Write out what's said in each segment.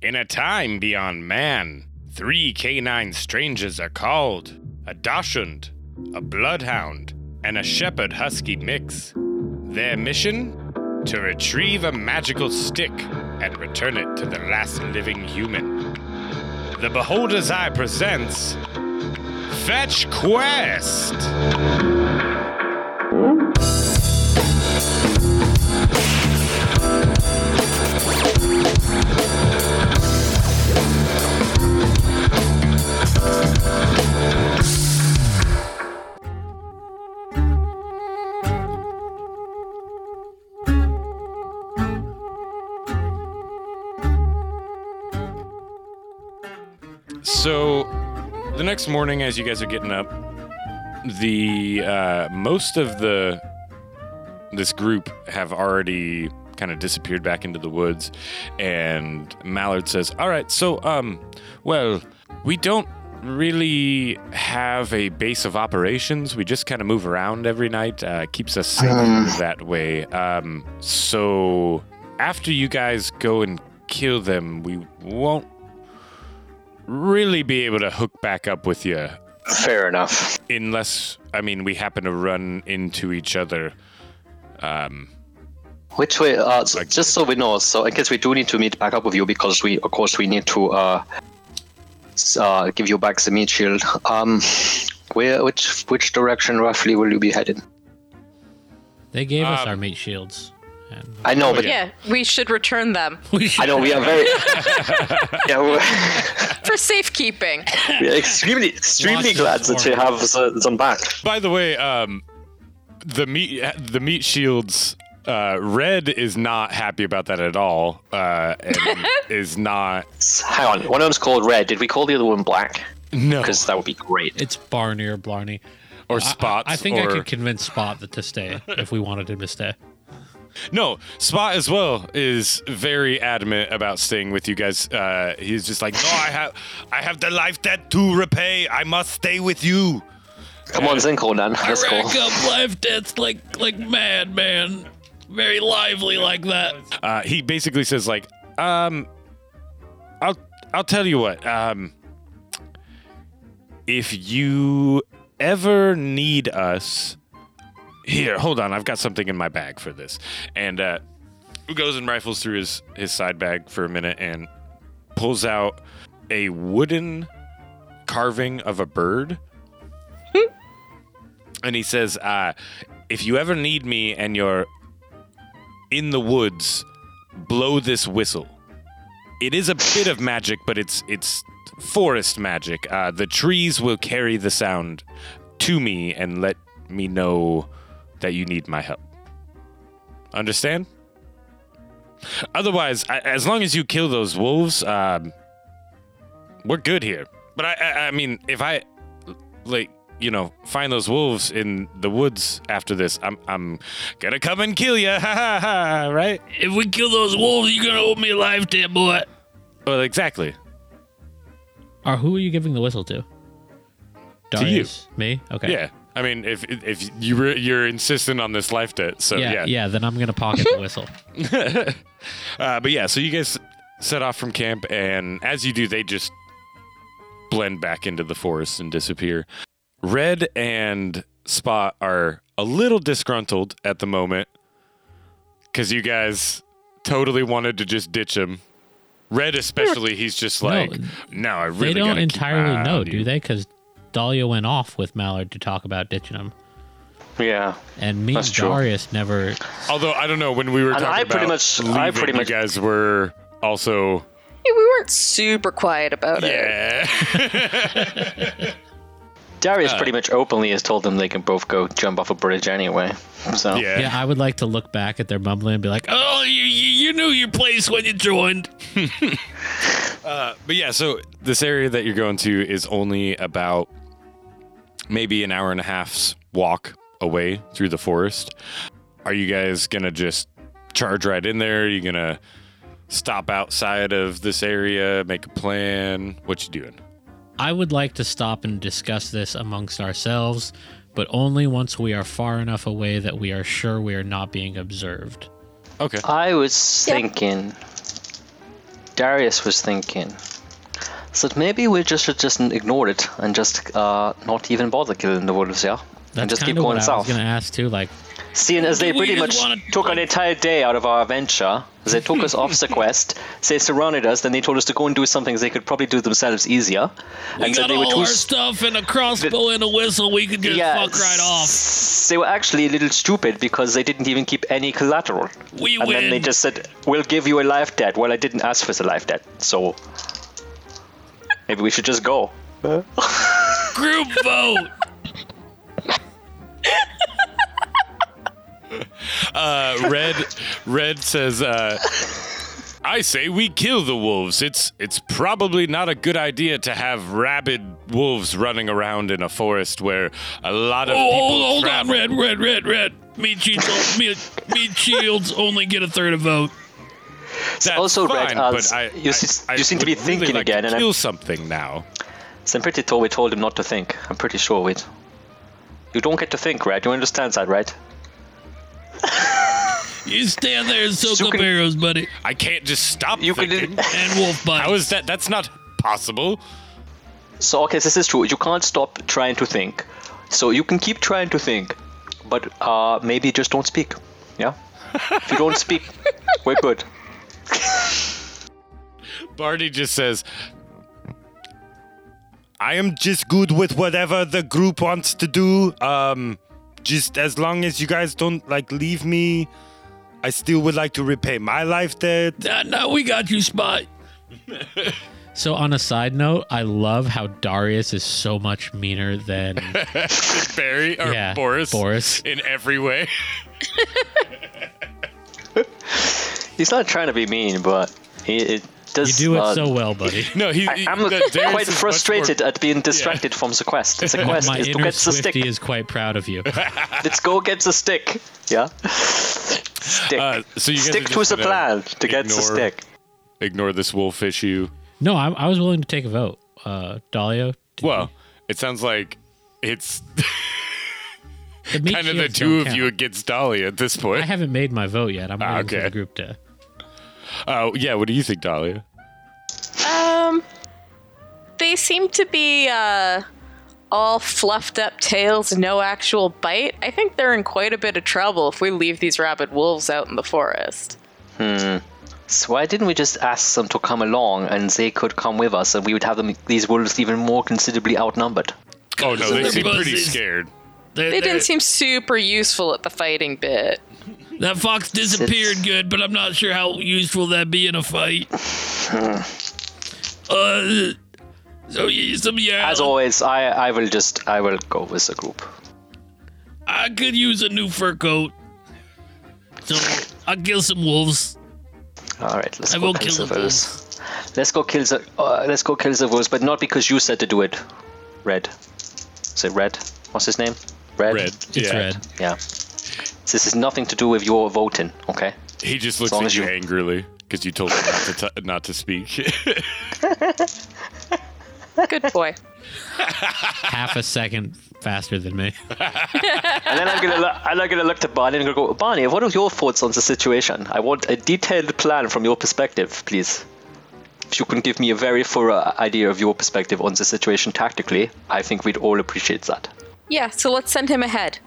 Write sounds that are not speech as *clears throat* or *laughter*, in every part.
In a time beyond man, three canine strangers are called a Dachshund, a Bloodhound, and a Shepherd Husky mix. Their mission? To retrieve a magical stick and return it to the last living human. The Beholder's Eye presents Fetch Quest! The next morning, as you guys are getting up, the uh, most of the this group have already kind of disappeared back into the woods, and Mallard says, "All right, so um, well, we don't really have a base of operations. We just kind of move around every night. Uh, keeps us safe that way. Um, so after you guys go and kill them, we won't." Really be able to hook back up with you Fair enough. unless I mean we happen to run into each other. Um, Which way? Uh, so- Like- just so we know, so I guess we do need to meet back up with you because we, of course, we need to uh, uh, give you back the meat shield. Um, where, which, which direction roughly will you be headed? They gave us Um, our meat shields. And I know, but Yeah, we should return them *laughs* we should I know we are very, *laughs* yeah, we're, for safekeeping. we are extremely, extremely Lots glad of that you have the- them back. by the way, um, the meat the meat shields. Uh, Red is not happy about that at all, uh, *laughs* is not. Hang on, one of them's called Red. Did we call the other one Black? No, Because that would be great. It's Barney or Blarney. or I- spots. I, I think or, I could convince Spot that to stay if we wanted him to stay. No, Spot as well is very adamant about staying with you guys. Uh, he's just like, no, I have, I have the life debt to repay. I must stay with you. Come on, Zinko, then. Let's go. up life debts like like mad man, very lively like that. Uh, he basically says like, um, I'll, I'll tell you what. Um, if you ever need us, here, hold on. I've got something in my bag for this. And uh, goes and rifles through his his side bag for a minute and pulls out a wooden carving of a bird. *laughs* and he says, uh, "If you ever need me and you're in the woods, blow this whistle. It is a bit of magic, but it's it's forest magic. Uh, the trees will carry the sound to me and let me know that you need my help. Understand? Otherwise, I, as long as you kill those wolves, um, we're good here. But I, I, I mean, if I, like, you know, find those wolves in the woods after this, I'm, I'm gonna come and kill you. *laughs* Ha ha ha! Right? If we kill those wolves, you're gonna owe me a life debt, boy. Well, exactly. Or who are you giving the whistle to? To you. Me? Okay. Yeah. I mean, if if you were, you're insistent on this life debt, so yeah, yeah. yeah. Then I'm gonna pocket the whistle. *laughs* *laughs* Uh, but yeah, so you guys set off from camp, and as you do, they just blend back into the forest and disappear. Red and Spot are a little disgruntled at the moment because you guys totally wanted to just ditch him. Red, especially, he's just like, no, I really they don't entirely know, do they? Because Dahlia went off with Mallard to talk about ditching him, Yeah. and me That's and true. Darius never. Although I don't know when we were And talking I about pretty much- leaving, I pretty much- you guys were also Yeah, we weren't super quiet about it. yeah. *laughs* Darius Uh, pretty much openly has told them they can both go jump off a bridge anyway. So yeah. Yeah, I would like to look back at their mumbling and be like, "Oh, you you, you knew your place when you joined." *laughs* Uh, but yeah, so this area that you're going to is only about maybe an hour and a half's walk away through the forest. Are you guys gonna just charge right in there? Are you gonna stop outside of this area, make a plan? What you doing? I would like to stop and discuss this amongst ourselves, but only once we are far enough away that we are sure we are not being observed. Okay. I was Yeah. thinking, Darius was thinking. So maybe we just should just ignore it and just uh, not even bother killing the wolves, yeah? and That's just kind keep going what I was gonna ask too. Like, Seeing as they pretty much wanna, took an entire day out of our adventure, they took us off *laughs* the quest, they surrounded us, then they told us to go and do something they could probably do themselves easier. we and got they were all too our stuff and a crossbow and a whistle. We could just yeah, fuck right off. They were actually a little stupid because they didn't even keep any collateral. We and then they just said, "We'll give you a life debt." Well, I didn't ask for the life debt, so maybe we should just go. *laughs* Group vote. *laughs* Uh, Red Red says, uh, "I say we kill the wolves. It's it's probably not a good idea to have rabid wolves running around in a forest where a lot of Oh, people hold, hold on, red, red, red, red. Meat shields, meat, meat shields only get a third of vote. That's also Red, fine, uh, but I, you I- s- I you seem to be would really thinking like again, To and I'm- kill something now. So I'm pretty sure we told him not to think. I'm pretty sure we. You don't get to think, right? You understand that, right? *laughs* You stand there and soak You up can- arrows, buddy, I can't just stop You can- thinking. *laughs* and wolf bites. How is that? That's not possible. So okay, this is true. You can't stop trying to think. So you can keep trying to think, but uh, maybe just don't speak. Yeah. if you don't speak, *laughs* we're good. Barney just says, I am just good with whatever the group wants to do. Um, just as long as you guys don't like leave me, I still would like to repay my life debt. Uh, no, we got you, Spot. *laughs* so, on a side note, I love how Darius is so much meaner than *laughs* Barry or Yeah, Boris, Boris. in every way. *laughs* He's not trying to be mean, but he it you does. do it uh, so well, buddy. *laughs* No, he. I, he- I'm the- Darius quite is much frustrated more- at being *laughs* distracted from the quest. The *laughs* quest My is to inner get the stick. Swifty is quite proud of you. Let's go get the stick. Yeah. Stick. Uh, so you guys stick to just the gonna plan to get the ignore- stick. Ignore this wolf issue. No, I, I was willing to take a vote. Uh, Dahlia. did Well, it sounds like it's you- the meat kind of the shields two don't of you against Dahlia at this point. I point. haven't made my vote yet. I'm Ah, waiting for okay. the group to. Oh, yeah. What do you think, Dahlia? Um, they seem to be uh, all fluffed up tails, no actual bite. I think they're in quite a bit of trouble if we leave these rabid wolves out in the forest. Hmm. So why didn't we just ask them to come along and they could come with us and we would have them these wolves even more considerably outnumbered? Oh no, they They're seem pretty scared. They're- They they're- didn't seem super useful at the fighting bit. That fox disappeared good, but I'm not sure how useful that'd be in a fight. uh, so yeah, some yeah, As always, I I will just I will go with the group. I could use a new fur coat. So I'll kill some wolves. All right, let's I go will kill, kill the the wolves. Let's go kill the uh, let's go kill the wolves, but not because you said to do it. Red, say Red. What's his name? Red. Red. It's yeah. red. Yeah. This is nothing to do with your voting, okay? He just looks at you, you- angrily because you told him not to t- not to speak. *laughs* Good boy. Half a second faster than me. And then I'm gonna look, I'm gonna look to Bonnie and I'm go, Bonnie, what are your thoughts on the situation? I want a detailed plan from your perspective, please. If you can give me a very thorough idea of your perspective on the situation tactically, I think we'd all appreciate that. Yeah, so let's send him ahead.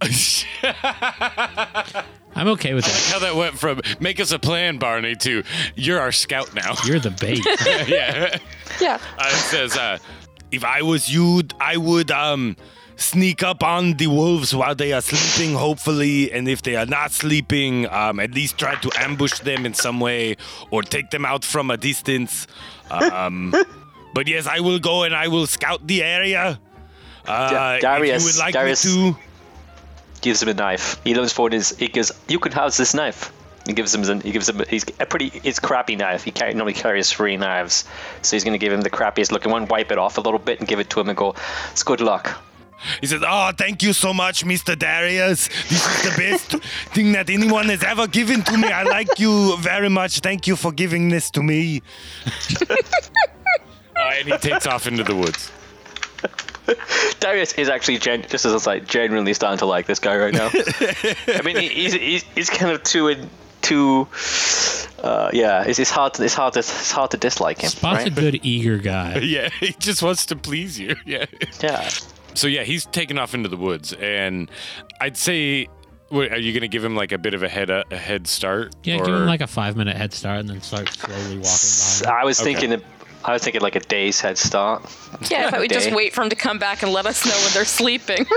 *laughs* I'm okay with that. How that went from make us a plan, Barney, to you're our scout now. *laughs* You're the bait. *laughs* yeah. Yeah. Uh, it says, uh, if I was you, I would um sneak up on the wolves while they are sleeping, hopefully, and if they are not sleeping, um, at least try to ambush them in some way or take them out from a distance. Um, but yes, I will go and I will scout the area. Uh, Da- if you would like Darius. me to. Gives him a knife. He leans forward. His, he goes, "You can have this knife." He gives him. He gives him. He's a pretty. It's crappy knife. He carry, normally carries three knives, so he's gonna give him the crappiest looking one. Wipe it off a little bit and give it to him and go, "It's good luck." He says, "Oh, thank you so much, Mr. Darius. This is the best thing that anyone has ever given to me. I like you very much. Thank you for giving this to me." *laughs* Uh, and he takes off into the woods. *laughs* Darius is actually gen- just as I was like genuinely starting to like this guy right now. *laughs* I mean, he, he's, he's he's kind of too in, too. Uh, yeah, it's, it's hard. To, it's hard. To, it's hard to dislike him. Spot's right? a good eager guy. *laughs* Yeah, he just wants to please you. Yeah. Yeah. So yeah, he's taken off into the woods, and I'd say, what, are you going to give him like a bit of a head a, a head start? Yeah, or- give him like a five minute head start and then start slowly walking behind. him. I was Okay. thinking. I was thinking like a day's head start. Yeah, I thought we just wait for them to come back and let us know when they're sleeping. *laughs*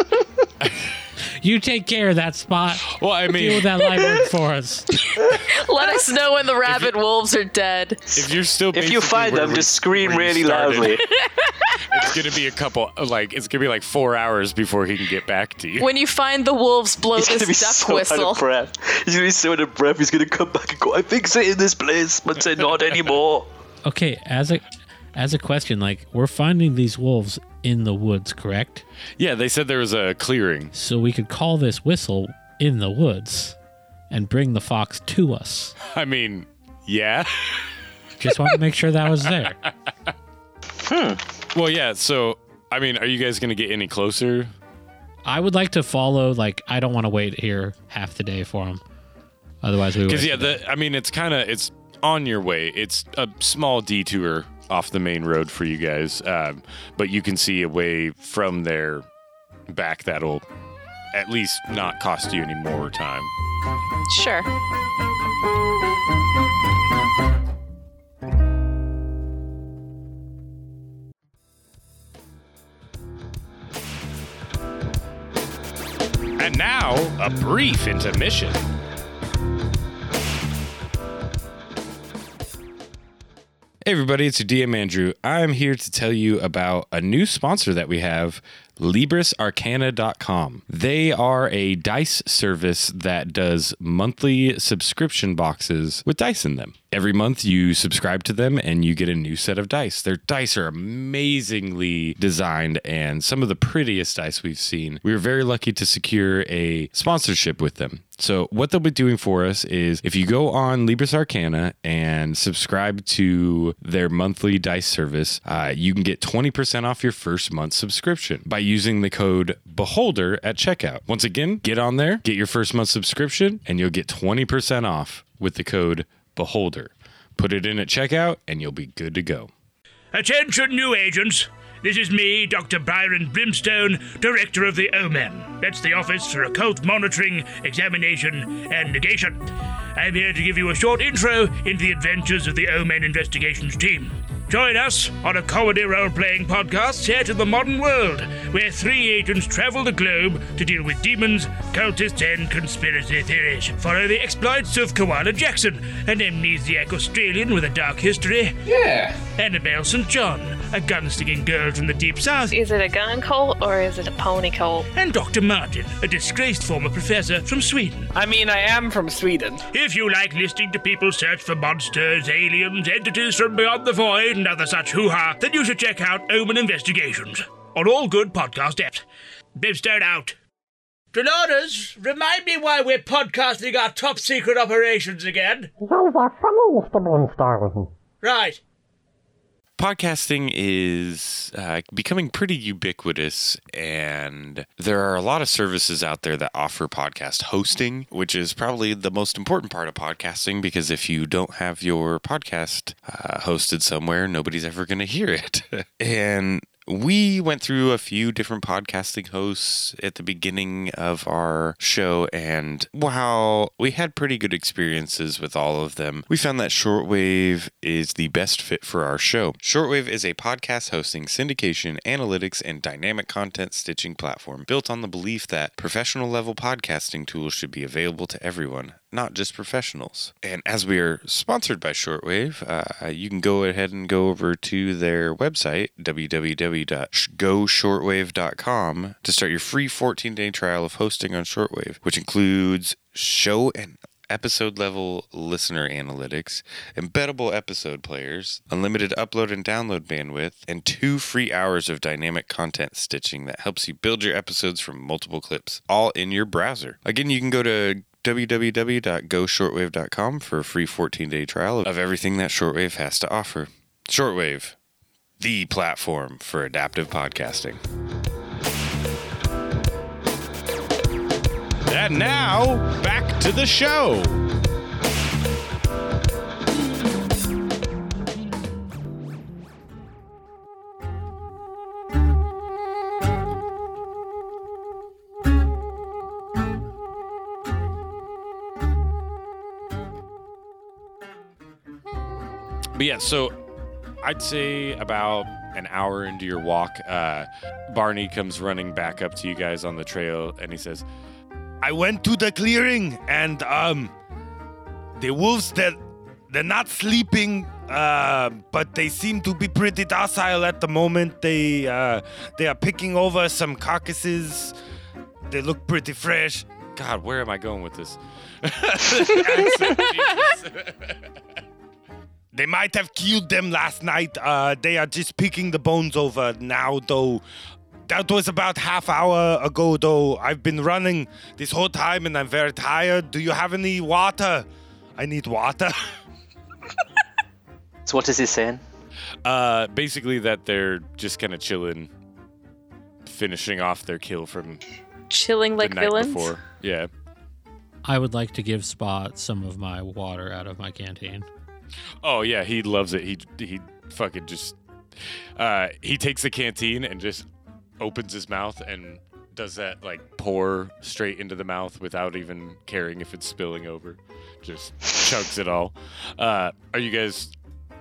You take care of that spot. Well, I Deal mean, with that light work for us. *laughs* let us know when the rabid wolves are dead. if you're still, If you find them, just scream really started, loudly. *laughs* It's going to be a couple, like it's going to be like four hours before he can get back to you. When you find the wolves, blow He's gonna be this duck so out whistle. of breath. He's gonna be so out of breath. He's gonna come back and go, "I fix it in this place," but say not anymore. Okay, as a as a question, like we're finding these wolves in the woods, correct? Yeah, they said there was a clearing. So we could call this whistle in the woods and bring the fox to us. I mean, yeah. *laughs* Just want to make sure that was there. Hmm. Well, yeah. So, I mean, are you guys going to get any closer? I would like to follow. Like, I don't want to wait here half the day for him. Otherwise, we. Because yeah, the I mean, it's kind of it's on your way. It's a small detour off the main road for you guys, um, but you can see a way from there back that'll at least not cost you any more time. Sure. And now, a brief intermission. Hey everybody, it's your DM Andrew. I'm here to tell you about a new sponsor that we have, LibrisArcana.com. They are a dice service that does monthly subscription boxes with dice in them. Every month you subscribe to them and you get a new set of dice. Their dice are amazingly designed and some of the prettiest dice we've seen. We were very lucky to secure a sponsorship with them. So what they'll be doing for us is if you go on Libris Arcana and subscribe to their monthly dice service, uh, you can get 20% off your first month subscription by using the code Beholder at checkout. Once again, get on there, get your first month subscription, and you'll get 20% off with the code Beholder. Put it in at checkout and you'll be good to go. Attention, new agents. This is me, Dr. Byron Brimstone, Director of the OMEN. That's the Office for Occult Monitoring, Examination, and Negation. I'm here to give you a short intro into the adventures of the OMEN Investigations team. Join us on a comedy role playing podcast set in the modern world, where three agents travel the globe to deal with demons, cultists, and conspiracy theories. Follow the exploits of Koala Jackson, an amnesiac Australian with a dark history. Yeah. Annabelle St. John, a gunslinging girl from the deep south. Is it a gun cult or is it a pony cult? And Dr. Martin, a disgraced former professor from Sweden. I mean, I am from Sweden. If you like listening to people search for monsters, aliens, entities from beyond the void, and other such hoo ha, then you should check out Omen Investigations on all good podcast apps. Brimstone out. Dolores, remind me why we're podcasting our top secret operations again. Those are from all of the monsters. Right. Podcasting is uh, becoming pretty ubiquitous and there are a lot of services out there that offer podcast hosting which is probably the most important part of podcasting because if you don't have your podcast uh, hosted somewhere nobody's ever going to hear it. *laughs* And we went through a few different podcasting hosts at the beginning of our show, and while we had pretty good experiences with all of them, we found that Shortwave is the best fit for our show. Shortwave is a podcast hosting, syndication, analytics, and dynamic content stitching platform built on the belief that professional level podcasting tools should be available to everyone, not just professionals. And as we are sponsored by Shortwave, uh, you can go ahead and go over to their website, www.goshortwave.com, to start your free 14 day trial of hosting on Shortwave, which includes show and episode level listener analytics, embeddable episode players, unlimited upload and download bandwidth, and two free hours of dynamic content stitching that helps you build your episodes from multiple clips, all in your browser. Again, you can go to www.goshortwave.com for a free 14 day trial of everything that Shortwave has to offer. Shortwave, the platform for adaptive podcasting. And now, back to the show. But yeah, so I'd say about an hour into your walk, uh, Barney comes running back up to you guys on the trail, and he says, I went to the clearing and um the wolves that they're not sleeping uh, but they seem to be pretty docile at the moment. They uh, they are picking over some carcasses. They look pretty fresh. "God, where am I going with this?" *laughs* *laughs* *laughs* They might have killed them last night. Uh, they are just picking the bones over now, though. That was about half hour ago, though. I've been running this whole time and I'm very tired. Do you have any water? I need water. *laughs* So what is he saying? Uh, basically, that they're just kind of chilling, finishing off their kill from Chilling like the night villains. before. Yeah. I would like to give Spot some of my water out of my canteen. Oh yeah, he loves it. He he fucking just uh he takes the canteen and just opens his mouth and does that like pour straight into the mouth without even caring if it's spilling over. Just chugs it all. Uh are you guys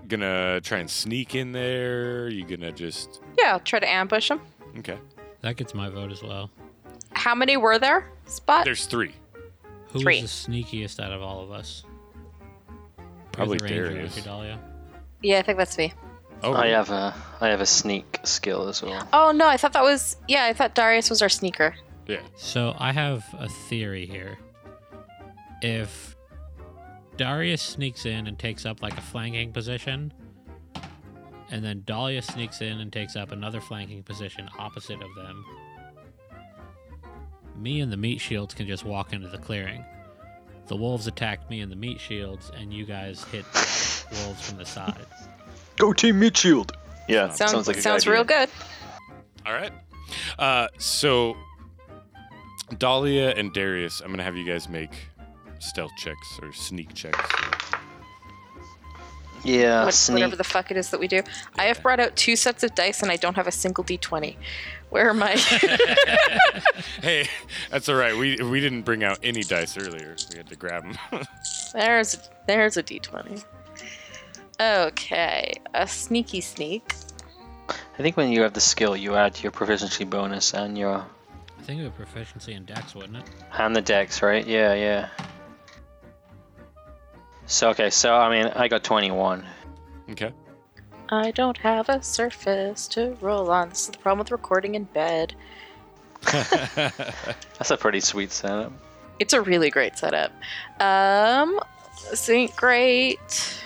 gonna try and sneak in there? Are you gonna just Yeah, I'll try to ambush him. Okay. That gets my vote as well. How many were there? Spot? There's three. Who's Three. the sneakiest out of all of us? Probably You're ranger, Darius. aren't you, Dahlia? yeah, I think that's me. Oh I have a I have a sneak skill as well. Oh no, I thought that was yeah, I thought Darius was our sneaker. yeah. So I have a theory here. If Darius sneaks in and takes up like a flanking position, and then Dahlia sneaks in and takes up another flanking position opposite of them, me and the meat shields can just walk into the clearing. The wolves attacked me in the meat shields, and you guys hit the wolves from the side. *laughs* Go team meat shield. Yeah, Sounds sounds like a sounds good real idea. good. All right. Uh, so Dahlia and Darius, I'm gonna have you guys make stealth checks or sneak checks. Yeah, What- sneak. whatever the fuck it is that we do. I have brought out two sets of dice and I don't have a single d20. Where are my *laughs* *laughs* Hey, that's all right. We we didn't bring out any dice earlier. We had to grab them. *laughs* There's there's a d20. Okay, a sneaky sneak. I think when you have the skill, you add your proficiency bonus and your I think we have proficiency in dex, wouldn't it? and the dex, right? Yeah, yeah. So okay, so I mean, I got 21. okay. I don't have a surface to roll on. This is the problem with recording in bed. *laughs* That's a pretty sweet setup. It's a really great setup. Um, Saint Great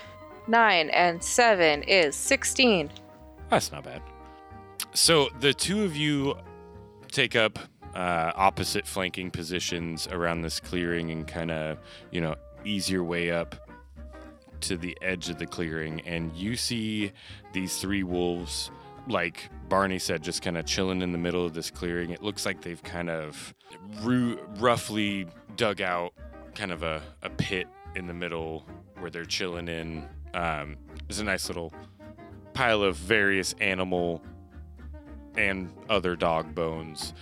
nine and seven is sixteen. That's not bad. So the two of you take up uh, opposite flanking positions around this clearing and kind of, you know, ease your way up to the edge of the clearing. And you see these three wolves, like Barney said, just kind of chilling in the middle of this clearing. It looks like they've kind of ru- roughly dug out kind of a, a pit in the middle where they're chilling in. Um, there's a nice little pile of various animal and other dog bones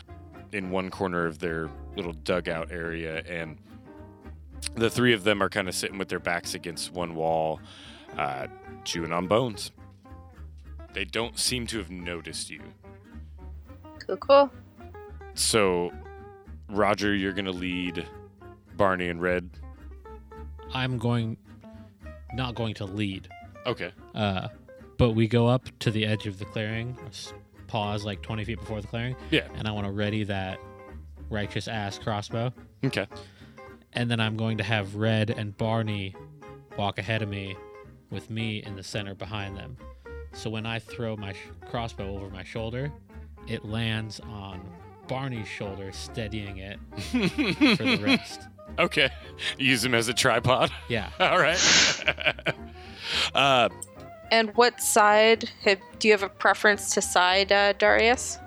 in one corner of their little dugout area and the three of them are kind of sitting with their backs against one wall uh, chewing on bones they don't seem to have noticed you Cool, cool. so roger you're gonna lead barney and red I'm going, not going to lead. okay Uh, but we go up to the edge of the clearing, pause like 20 feet before the clearing, yeah and I want to ready that righteous ass crossbow. okay And then I'm going to have Red and Barney walk ahead of me with me in the center behind them. So when I throw my sh- crossbow over my shoulder, it lands on Barney's shoulder, steadying it for the rest. *laughs* okay use him as a tripod Yeah. *laughs* all right *laughs* uh, And what side? Have, do you have a preference to side, uh, Darius?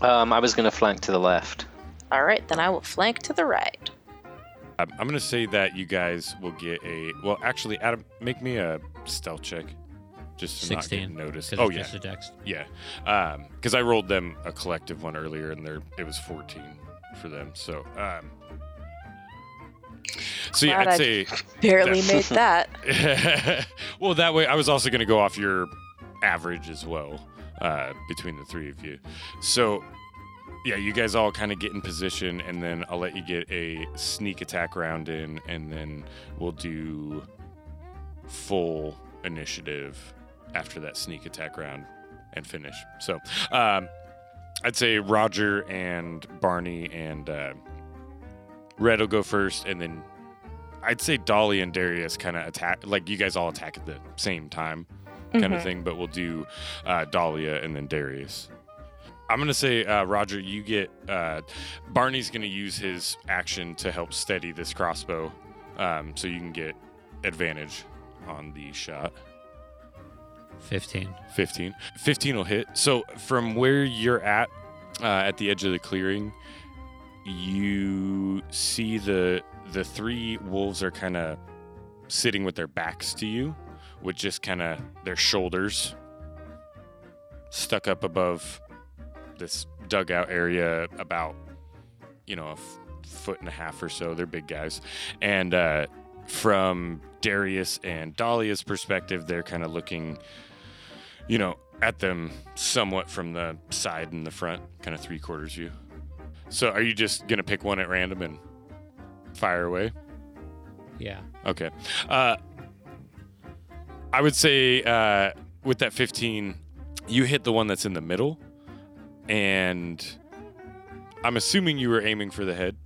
Um, I was gonna flank to the left. All right, then I will flank to the right. I'm, I'm gonna say that you guys will get a. Well, actually, Adam, make me a stealth check, just to not 16. get noticed. 'cause Oh it's yeah, just dex. yeah. Because I rolled them a collective one earlier, and there it was 14 for them. So, um, so yeah, Glad I'd I- say. Barely That- made that. *laughs* *laughs* Well, that way I was also going to go off your average as well uh, between the three of you. So, yeah, you guys all kind of get in position, and then I'll let you get a sneak attack round in, and then we'll do full initiative after that sneak attack round and finish. So, um, I'd say Roger and Barney and uh, Red will go first, and then I'd say Dolly and Darius kind of attack, like you guys all attack at the same time, kind of thing. But we'll do uh, Dahlia and then Darius. I'm gonna say uh, Roger, you get uh, Barney's gonna use his action to help steady this crossbow, um, so you can get advantage on the shot. 15. 15. 15 will hit. So from where you're at, uh, at the edge of the clearing, you see the the three wolves are kind of sitting with their backs to you, with just kind of their shoulders stuck up above this dugout area, about you know a f- foot and a half or so. They're big guys, and uh, from Darius and Dahlia's perspective, they're kind of looking you know, at them somewhat from the side and the front, kind of three quarters view. So are you just gonna pick one at random and fire away? Yeah. Okay. Uh, I would say uh, with that 15, you hit the one that's in the middle, and I'm assuming you were aiming for the head.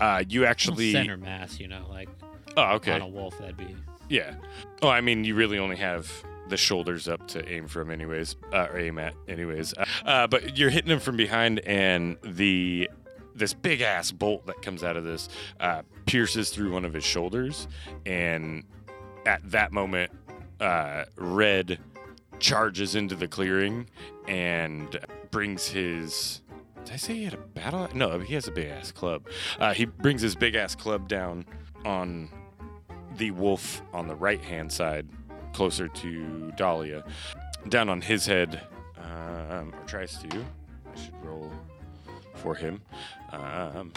Uh, you actually. Center mass, you know, like Oh, okay. on a wolf, that'd be. Yeah. Oh, I mean, you really only have the shoulders up to aim from, anyways, uh, or aim at, anyways. Uh, uh, but you're hitting him from behind, and the this big ass bolt that comes out of this uh, pierces through one of his shoulders, and at that moment, uh, Red charges into the clearing and brings his. Did I say he had a battle? No, he has a big ass club. Uh, he brings his big ass club down on the wolf on the right hand side, closer to Dahlia. Down on his head, um, or tries to. I should roll for him. Um,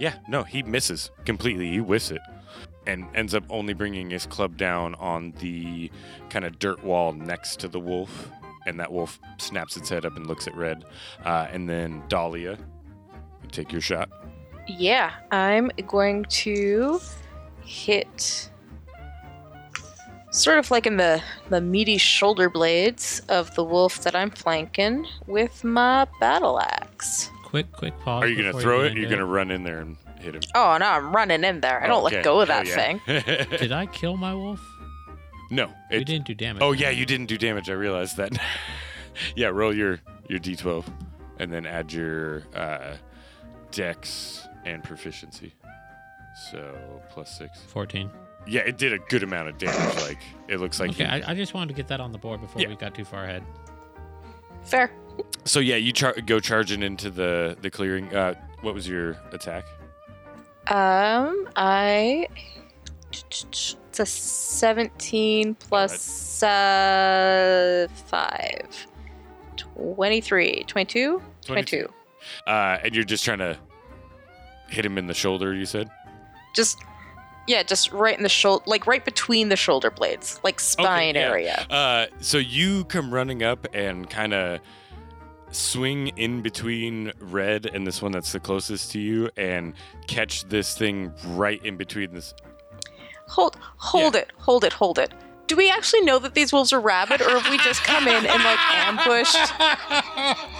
yeah, no, he misses completely. He whiffs it and ends up only bringing his club down on the kind of dirt wall next to the wolf. And that wolf snaps its head up and looks at Red. Uh, and then Dahlia, you take your shot. Yeah, I'm going to hit sort of like in the the meaty shoulder blades of the wolf that I'm flanking with my battle axe. Quick, quick pause. Are you going to before throw it? land You're going to run in there and hit him. Oh no, I'm running in there. I don't Okay, let go of hell that yeah. thing. *laughs* Did I kill my wolf? no. We it- didn't do damage. Oh yeah, you didn't do damage. I realized that. *laughs* yeah, roll your your d12, and then add your uh, dex and proficiency. So plus six. 14. Yeah, it did a good amount of damage. *laughs* Like it looks like. Okay, you- I, I just wanted to get that on the board before Yeah. we got too far ahead. Fair. so yeah, you char- go charging into the the clearing. Uh, what was your attack? Um, I it's a 17 plus uh, 5. 23. 22? 22. Uh, and you're just trying to hit him in the shoulder. You said. Just yeah, just right in the shoulder, like right between the shoulder blades, like spine yeah. area. Uh, so you come running up and kind of swing in between red and this one that's the closest to you and catch this thing right in between this Hold, hold it, hold it, hold it. Do we actually know that these wolves are rabid, or have we just come in and like ambushed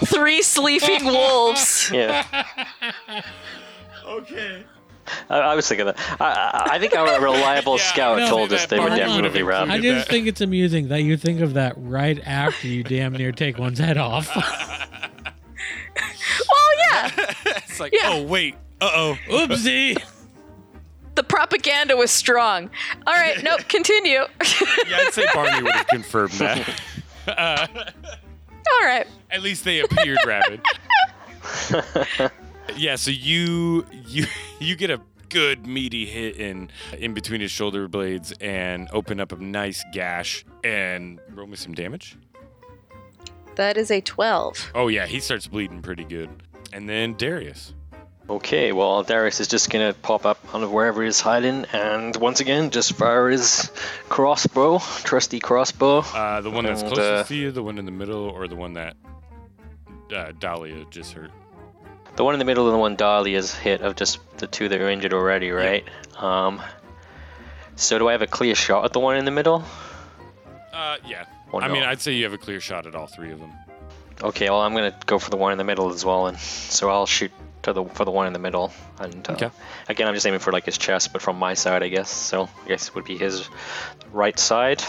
three sleeping *laughs* wolves? Yeah. okay *laughs* I, I was thinking that. I, I, I think our *laughs* reliable Yeah, scout no, told us they were would've definitely included rabid. I just think it's amusing that you think of that right after you damn near take one's head off. *laughs* Well, yeah, it's like Yeah. oh wait uh-oh Oopsie. the propaganda was strong. All right, nope, continue. yeah i'd say barney would have confirmed that uh, All right. at least they appeared rabid yeah so you you *laughs* you get a good meaty hit in in between his shoulder blades and open up a nice gash and roll me some damage That is a 12. oh yeah he starts bleeding pretty good and then darius Okay, well, Darius is just gonna pop up out of wherever he's hiding, and once again, just fire his crossbow, trusty crossbow. Uh, the one that's And, closest uh, to you, the one in the middle, or the one that uh, Dahlia just hurt. The one in the middle and the one Dahlia's hit of just the two that are injured already, right? Um. So do I have a clear shot at the one in the middle? Uh, yeah. Or I mean. I'd say you have a clear shot at all three of them. Okay, well, I'm gonna go for the one in the middle as well, and so I'll shoot to the for the one in the middle. And uh, Okay. again, I'm just aiming for like his chest, but from my side, I guess. So I guess it would be his right side.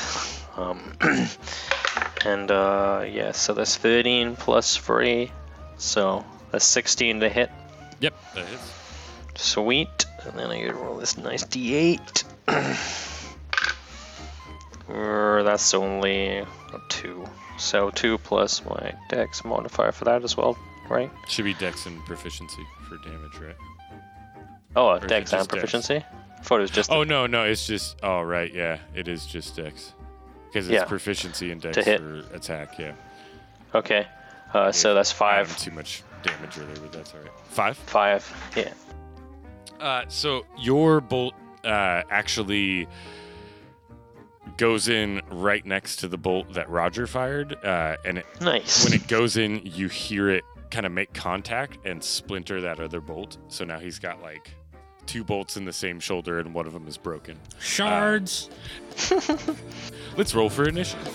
Um, *clears throat* and uh, yeah, so that's 13 plus 3, so that's 16 to hit. Yep, that hits. Sweet. And then I gotta roll this nice d8. *clears throat* Er, that's only a 2. So 2 plus my dex modifier for that as well, right? Should be dex and proficiency for damage, right? Oh, is it dex and just dex? proficiency? I thought it was just Oh no, no, it's just. Oh right, yeah, it is just dex. Because it's Yeah. proficiency and dex To for attack. Yeah. Okay. Uh, so that's 5. Too much damage earlier, but that's all right. Five? Five, yeah. Uh, so your bolt uh, actually goes in right next to the bolt that Roger fired, uh, and it, nice. when it goes in, you hear it kind of make contact and splinter that other bolt. So now he's got like two bolts in the same shoulder, and one of them is broken. Shards. Uh, *laughs* let's roll for initiative.